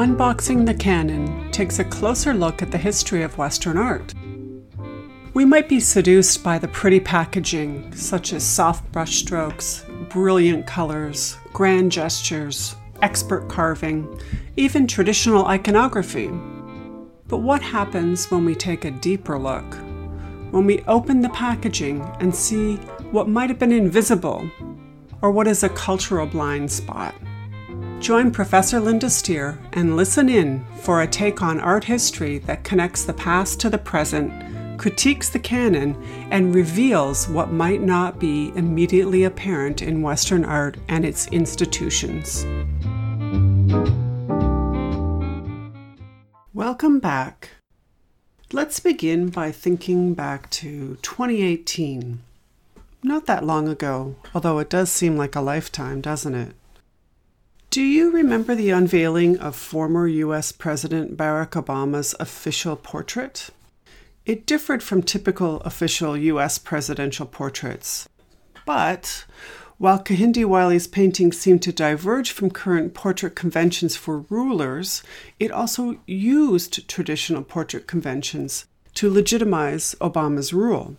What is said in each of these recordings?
Unboxing the Canon takes a closer look at the history of Western art. We might be seduced by the pretty packaging, such as soft brushstrokes, brilliant colors, grand gestures, expert carving, even traditional iconography. But what happens when we take a deeper look? When we open the packaging and see what might have been invisible, or what is a cultural blind spot? Join Professor Linda Steer and listen in for a take on art history that connects the past to the present, critiques the canon, and reveals what might not be immediately apparent in Western art and its institutions. Welcome back. Let's begin by thinking back to 2018. Not that long ago, although it does seem like a lifetime, doesn't it? Do you remember the unveiling of former US President Barack Obama's official portrait? It differed from typical official US presidential portraits. But while Kehinde Wiley's painting seemed to diverge from current portrait conventions for rulers, it also used traditional portrait conventions to legitimize Obama's rule.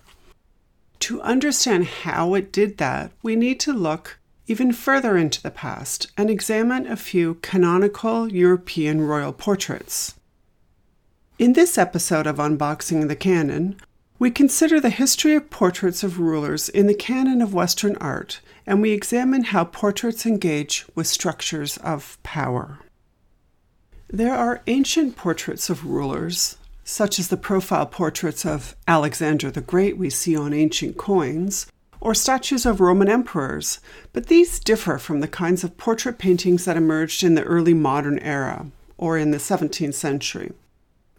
To understand how it did that, we need to look even further into the past and examine a few canonical European royal portraits. In this episode of Unboxing the Canon, we consider the history of portraits of rulers in the canon of Western art, and we examine how portraits engage with structures of power. There are ancient portraits of rulers, such as the profile portraits of Alexander the Great we see on ancient coins, or statues of Roman emperors, but these differ from the kinds of portrait paintings that emerged in the early modern era, or in the 17th century.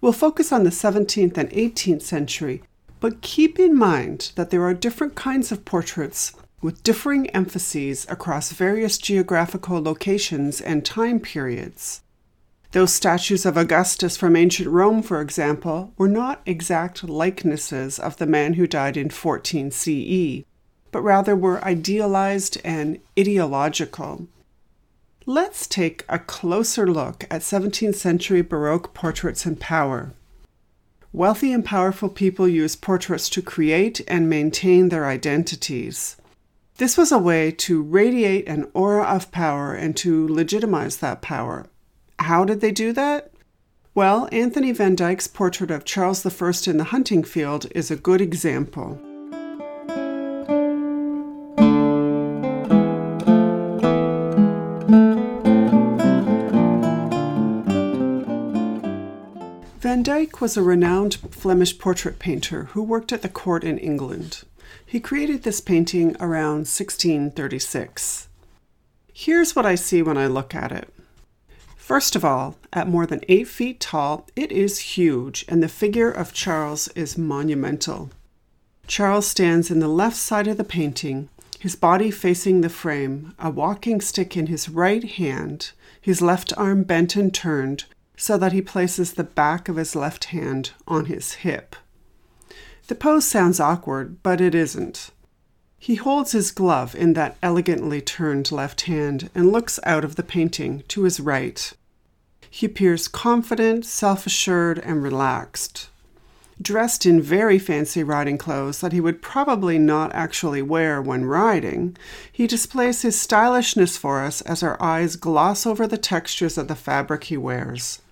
We'll focus on the 17th and 18th century, but keep in mind that there are different kinds of portraits with differing emphases across various geographical locations and time periods. Those statues of Augustus from ancient Rome, for example, were not exact likenesses of the man who died in 14 CE, but rather were idealized and ideological. Let's take a closer look at 17th century Baroque portraits and power. Wealthy and powerful people used portraits to create and maintain their identities. This was a way to radiate an aura of power and to legitimize that power. How did they do that? Well, Anthony van Dyck's portrait of Charles I in the hunting field is a good example. Van Dyck was a renowned Flemish portrait painter who worked at the court in England. He created this painting around 1636. Here's what I see when I look at it. First of all, at more than eight feet tall, it is huge, and the figure of Charles is monumental. Charles stands in the left side of the painting, his body facing the frame, a walking stick in his right hand, his left arm bent and turned, so that he places the back of his left hand on his hip. The pose sounds awkward, but it isn't. He holds his glove in that elegantly turned left hand and looks out of the painting to his right. He appears confident, self assured, and relaxed. Dressed in very fancy riding clothes that he would probably not actually wear when riding, he displays his stylishness for us as our eyes gloss over the textures of the fabric he wears.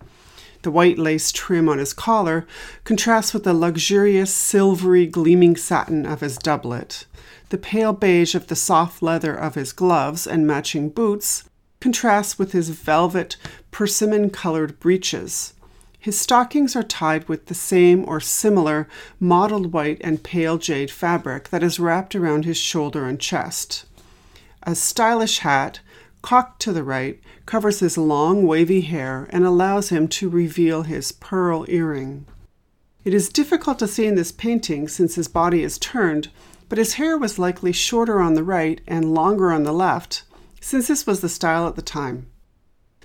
The white lace trim on his collar contrasts with the luxurious, silvery, gleaming satin of his doublet. The pale beige of the soft leather of his gloves and matching boots contrasts with his velvet, persimmon colored breeches. His stockings are tied with the same or similar mottled white and pale jade fabric that is wrapped around his shoulder and chest. A stylish hat, cocked to the right, covers his long wavy hair and allows him to reveal his pearl earring. It is difficult to see in this painting since his body is turned, but his hair was likely shorter on the right and longer on the left, since this was the style at the time.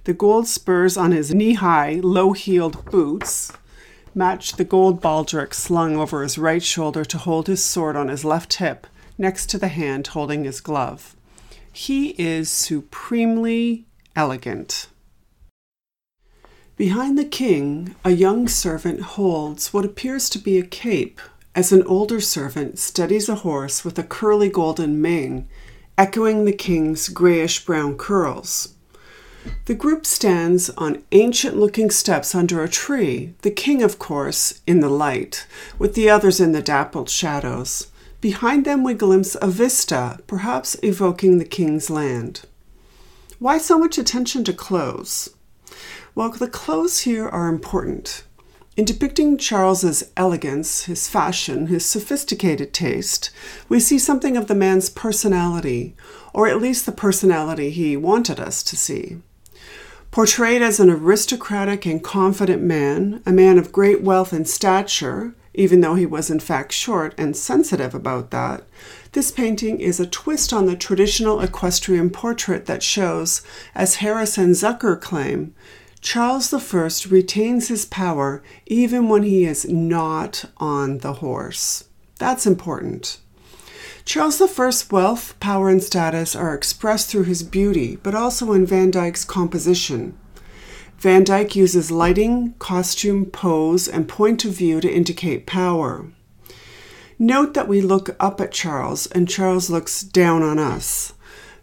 The gold spurs on his knee high, low heeled boots matched the gold baldric slung over his right shoulder to hold his sword on his left hip, next to the hand holding his glove. He is supremely elegant. Behind the king, a young servant holds what appears to be a cape as an older servant steadies a horse with a curly golden mane, echoing the king's grayish brown curls. The group stands on ancient looking steps under a tree, the king, of course, in the light, with the others in the dappled shadows. Behind them, we glimpse a vista, perhaps evoking the king's land. Why so much attention to clothes? Well, the clothes here are important. In depicting Charles's elegance, his fashion, his sophisticated taste, we see something of the man's personality, or at least the personality he wanted us to see. Portrayed as an aristocratic and confident man, a man of great wealth and stature, even though he was in fact short and sensitive about that, this painting is a twist on the traditional equestrian portrait that shows, as Harris and Zucker claim, Charles I retains his power even when he is not on the horse. That's important. Charles I's wealth, power, and status are expressed through his beauty, but also in Van Dyck's composition. Van Dyck uses lighting, costume, pose, and point of view to indicate power. Note that we look up at Charles and Charles looks down on us.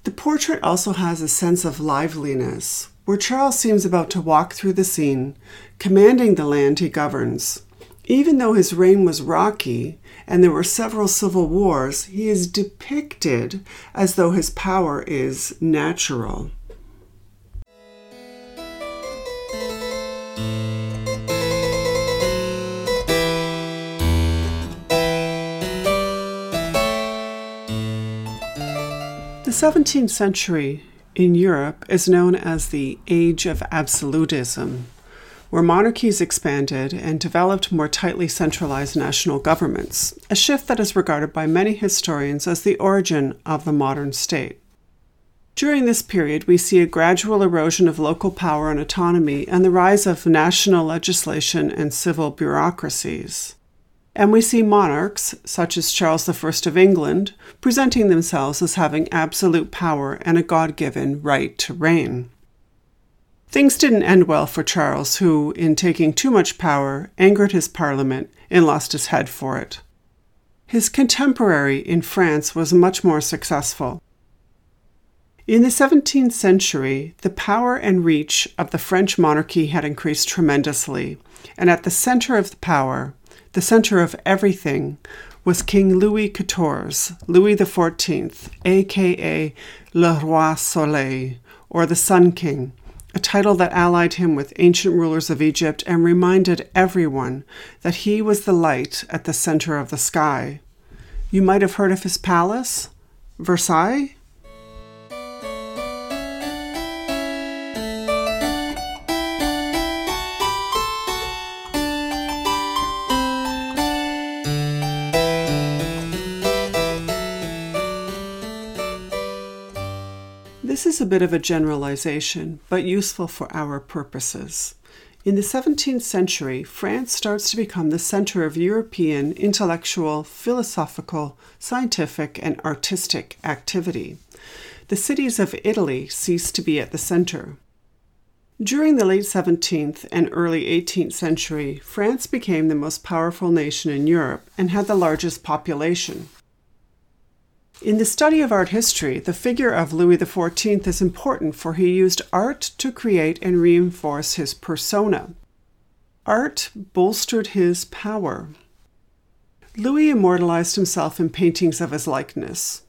The portrait also has a sense of liveliness, where Charles seems about to walk through the scene, commanding the land he governs. Even though his reign was rocky and there were several civil wars, he is depicted as though his power is natural. The 17th century in Europe is known as the Age of Absolutism, where monarchies expanded and developed more tightly centralized national governments, a shift that is regarded by many historians as the origin of the modern state. During this period, we see a gradual erosion of local power and autonomy and the rise of national legislation and civil bureaucracies. And we see monarchs, such as Charles I of England, presenting themselves as having absolute power and a God given right to reign. Things didn't end well for Charles, who, in taking too much power, angered his parliament and lost his head for it. His contemporary in France was much more successful. In the 17th century, the power and reach of the French monarchy had increased tremendously, and at the center of the power the center of everything was King Louis XIV, Louis XIV, aka Le Roi Soleil, or the Sun King, a title that allied him with ancient rulers of Egypt and reminded everyone that he was the light at the center of the sky. You might have heard of his palace, Versailles? A bit of a generalization, but useful for our purposes. In the 17th century, France starts to become the center of European intellectual, philosophical, scientific, and artistic activity. The cities of Italy cease to be at the center. During the late 17th and early 18th century, France became the most powerful nation in Europe and had the largest population. In the study of art history, the figure of Louis XIV is important for he used art to create and reinforce his persona. Art bolstered his power. Louis immortalized himself in paintings of his likeness.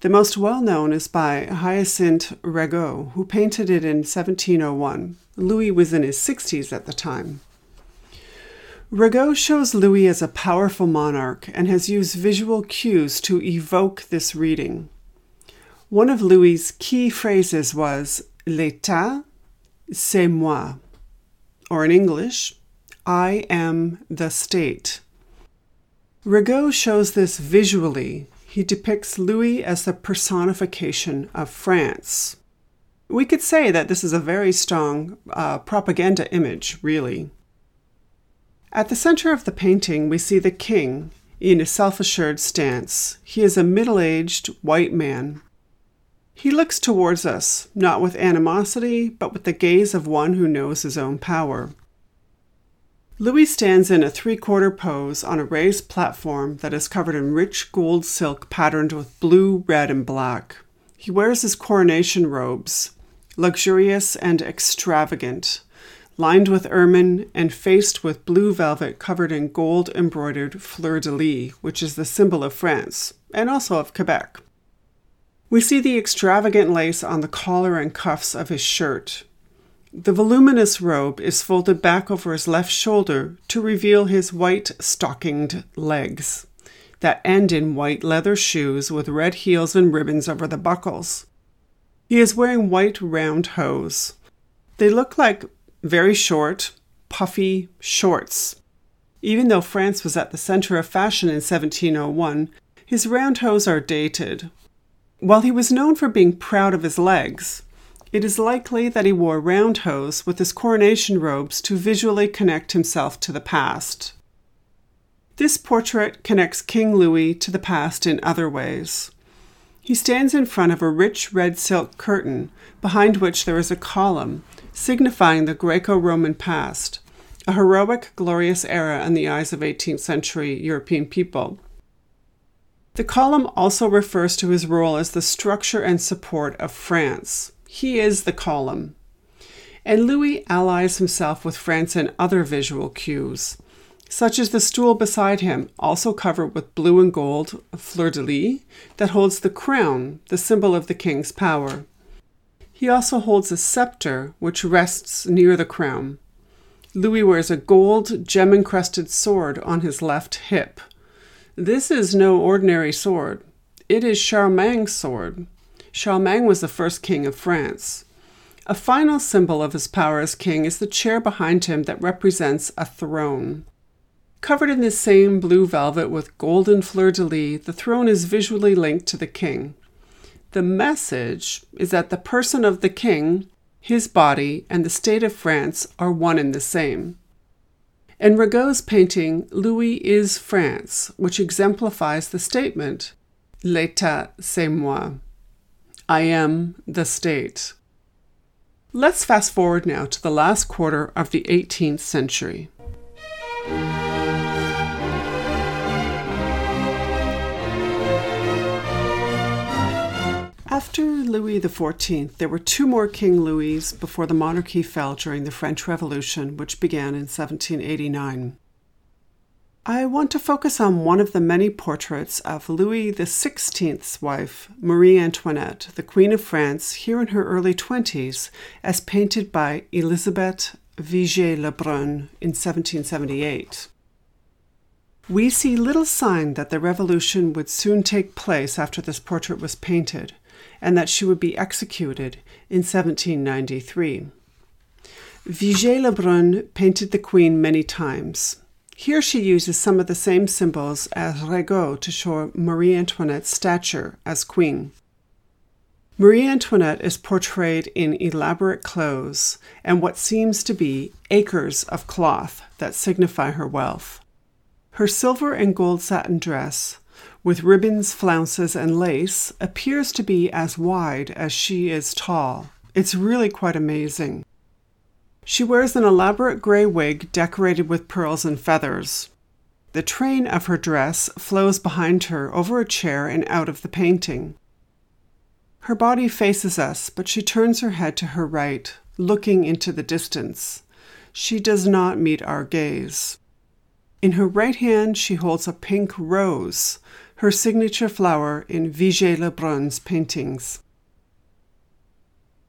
The most well known is by Hyacinthe Rigaud, who painted it in 1701. Louis was in his 60s at the time. Rigaud shows Louis as a powerful monarch and has used visual cues to evoke this reading. One of Louis's key phrases was L'État, c'est moi, or in English, I am the state. Rigaud shows this visually. He depicts Louis as the personification of France. We could say that this is a very strong uh, propaganda image, really. At the center of the painting, we see the king in a self assured stance. He is a middle aged white man. He looks towards us, not with animosity, but with the gaze of one who knows his own power. Louis stands in a three quarter pose on a raised platform that is covered in rich gold silk patterned with blue, red, and black. He wears his coronation robes, luxurious and extravagant, lined with ermine and faced with blue velvet covered in gold embroidered fleur de lis, which is the symbol of France and also of Quebec. We see the extravagant lace on the collar and cuffs of his shirt. The voluminous robe is folded back over his left shoulder to reveal his white stockinged legs that end in white leather shoes with red heels and ribbons over the buckles. He is wearing white round hose. They look like very short, puffy shorts. Even though France was at the center of fashion in 1701, his round hose are dated. While he was known for being proud of his legs, it is likely that he wore round hose with his coronation robes to visually connect himself to the past. This portrait connects King Louis to the past in other ways. He stands in front of a rich red silk curtain, behind which there is a column, signifying the Greco Roman past, a heroic, glorious era in the eyes of 18th century European people. The column also refers to his role as the structure and support of France. He is the column. And Louis allies himself with France in other visual cues such as the stool beside him, also covered with blue and gold fleur de lis, that holds the crown, the symbol of the king's power. He also holds a scepter, which rests near the crown. Louis wears a gold, gem encrusted sword on his left hip. This is no ordinary sword. It is Charlemagne's sword. Charlemagne was the first king of France. A final symbol of his power as king is the chair behind him that represents a throne. Covered in the same blue velvet with golden fleur de lis, the throne is visually linked to the king. The message is that the person of the king, his body, and the state of France are one and the same. In Rigaud's painting, Louis is France, which exemplifies the statement, L'état c'est moi. I am the state. Let's fast forward now to the last quarter of the 18th century. After Louis XIV, there were two more King Louis before the monarchy fell during the French Revolution, which began in 1789. I want to focus on one of the many portraits of Louis XVI's wife, Marie Antoinette, the Queen of France, here in her early 20s, as painted by Elisabeth Vigée Lebrun in 1778. We see little sign that the revolution would soon take place after this portrait was painted, and that she would be executed in 1793. Vigée Lebrun painted the Queen many times. Here she uses some of the same symbols as Rigaud to show Marie Antoinette's stature as queen. Marie Antoinette is portrayed in elaborate clothes and what seems to be acres of cloth that signify her wealth. Her silver and gold satin dress, with ribbons, flounces, and lace, appears to be as wide as she is tall. It's really quite amazing. She wears an elaborate gray wig decorated with pearls and feathers. The train of her dress flows behind her over a chair and out of the painting. Her body faces us, but she turns her head to her right, looking into the distance. She does not meet our gaze. In her right hand, she holds a pink rose, her signature flower in Vigée Lebrun's paintings.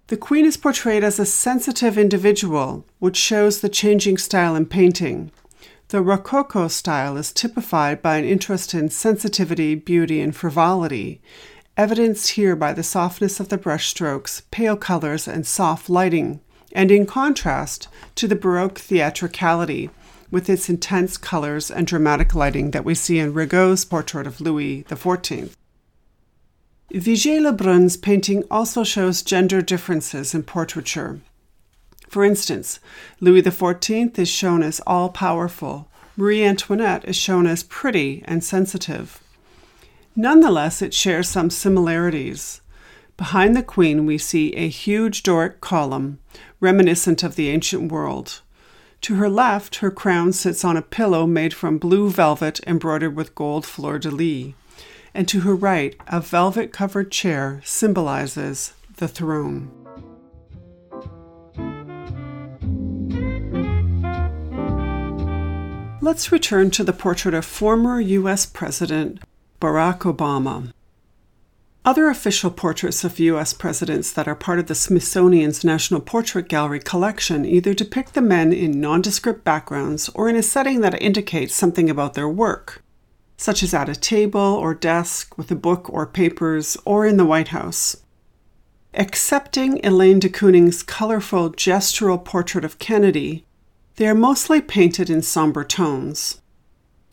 The queen is portrayed as a sensitive individual, which shows the changing style in painting. The Rococo style is typified by an interest in sensitivity, beauty, and frivolity, evidenced here by the softness of the brushstrokes, pale colors, and soft lighting, and in contrast to the Baroque theatricality with its intense colors and dramatic lighting that we see in Rigaud's portrait of Louis XIV. Vigée Lebrun's painting also shows gender differences in portraiture. For instance, Louis XIV is shown as all powerful, Marie Antoinette is shown as pretty and sensitive. Nonetheless, it shares some similarities. Behind the queen, we see a huge Doric column, reminiscent of the ancient world. To her left, her crown sits on a pillow made from blue velvet embroidered with gold fleur de lis. And to her right, a velvet covered chair symbolizes the throne. Let's return to the portrait of former U.S. President Barack Obama. Other official portraits of U.S. presidents that are part of the Smithsonian's National Portrait Gallery collection either depict the men in nondescript backgrounds or in a setting that indicates something about their work, such as at a table or desk with a book or papers, or in the White House. Excepting Elaine de Kooning's colorful gestural portrait of Kennedy, they are mostly painted in somber tones.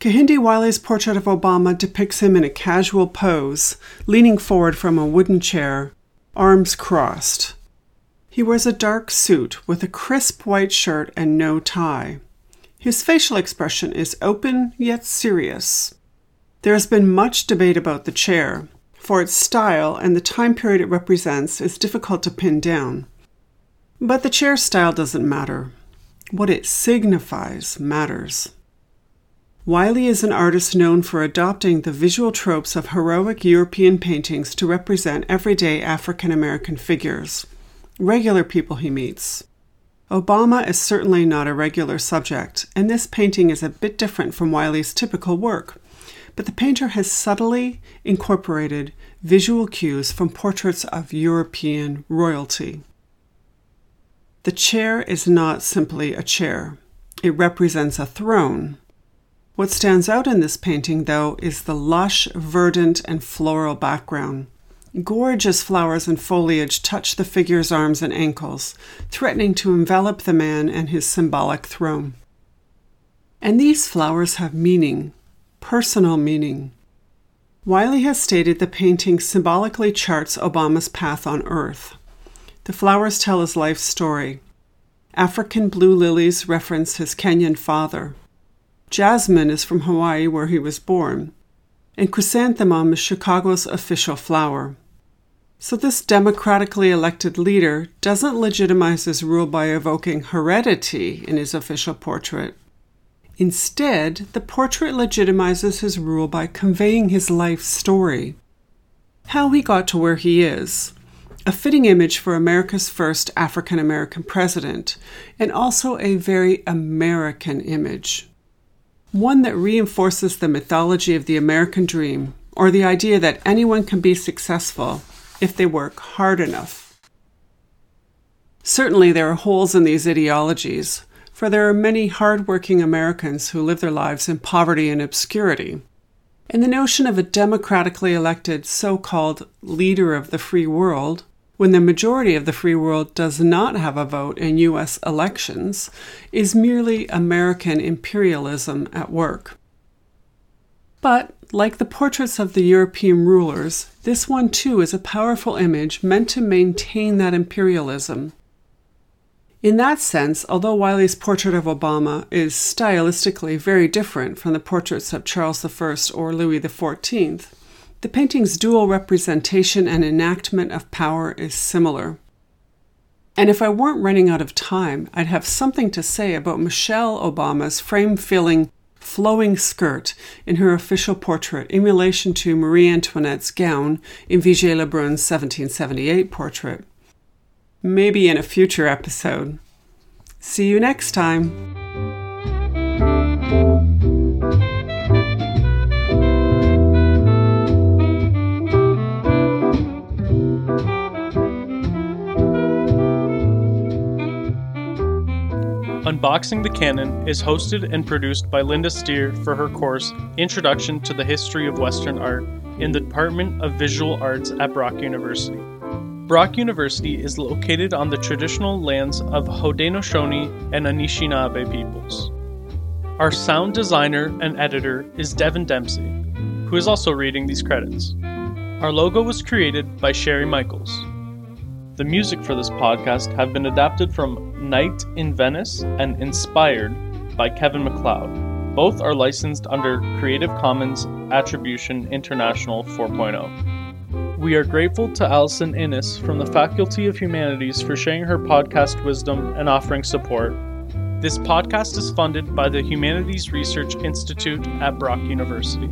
Kehinde Wiley's portrait of Obama depicts him in a casual pose, leaning forward from a wooden chair, arms crossed. He wears a dark suit with a crisp white shirt and no tie. His facial expression is open yet serious. There has been much debate about the chair, for its style and the time period it represents is difficult to pin down. But the chair style doesn't matter. What it signifies matters. Wiley is an artist known for adopting the visual tropes of heroic European paintings to represent everyday African American figures, regular people he meets. Obama is certainly not a regular subject, and this painting is a bit different from Wiley's typical work, but the painter has subtly incorporated visual cues from portraits of European royalty. The chair is not simply a chair, it represents a throne what stands out in this painting, though, is the lush, verdant, and floral background. Gorgeous flowers and foliage touch the figure's arms and ankles, threatening to envelop the man and his symbolic throne. And these flowers have meaning, personal meaning. Wiley has stated the painting symbolically charts Obama's path on Earth. The flowers tell his life story. African blue lilies reference his Kenyan father. Jasmine is from Hawaii, where he was born, and chrysanthemum is Chicago's official flower. So, this democratically elected leader doesn't legitimize his rule by evoking heredity in his official portrait. Instead, the portrait legitimizes his rule by conveying his life story. How he got to where he is, a fitting image for America's first African American president, and also a very American image one that reinforces the mythology of the American dream, or the idea that anyone can be successful if they work hard enough. Certainly, there are holes in these ideologies, for there are many hard-working Americans who live their lives in poverty and obscurity. And the notion of a democratically elected so called leader of the free world when the majority of the free world does not have a vote in U.S. elections, is merely American imperialism at work. But, like the portraits of the European rulers, this one too is a powerful image meant to maintain that imperialism. In that sense, although Wiley's portrait of Obama is stylistically very different from the portraits of Charles I or Louis XIV, the painting's dual representation and enactment of power is similar. And if I weren't running out of time, I'd have something to say about Michelle Obama's frame filling, flowing skirt in her official portrait in relation to Marie Antoinette's gown in Vigée Lebrun's 1778 portrait. Maybe in a future episode. See you next time. Unboxing the Canon is hosted and produced by Linda Steer for her course Introduction to the History of Western Art in the Department of Visual Arts at Brock University. Brock University is located on the traditional lands of Haudenosaunee and Anishinaabe peoples. Our sound designer and editor is Devin Dempsey, who is also reading these credits. Our logo was created by Sherry Michaels. The music for this podcast have been adapted from Night in Venice and Inspired by Kevin MacLeod. Both are licensed under Creative Commons Attribution International 4.0. We are grateful to Allison Innes from the Faculty of Humanities for sharing her podcast wisdom and offering support. This podcast is funded by the Humanities Research Institute at Brock University.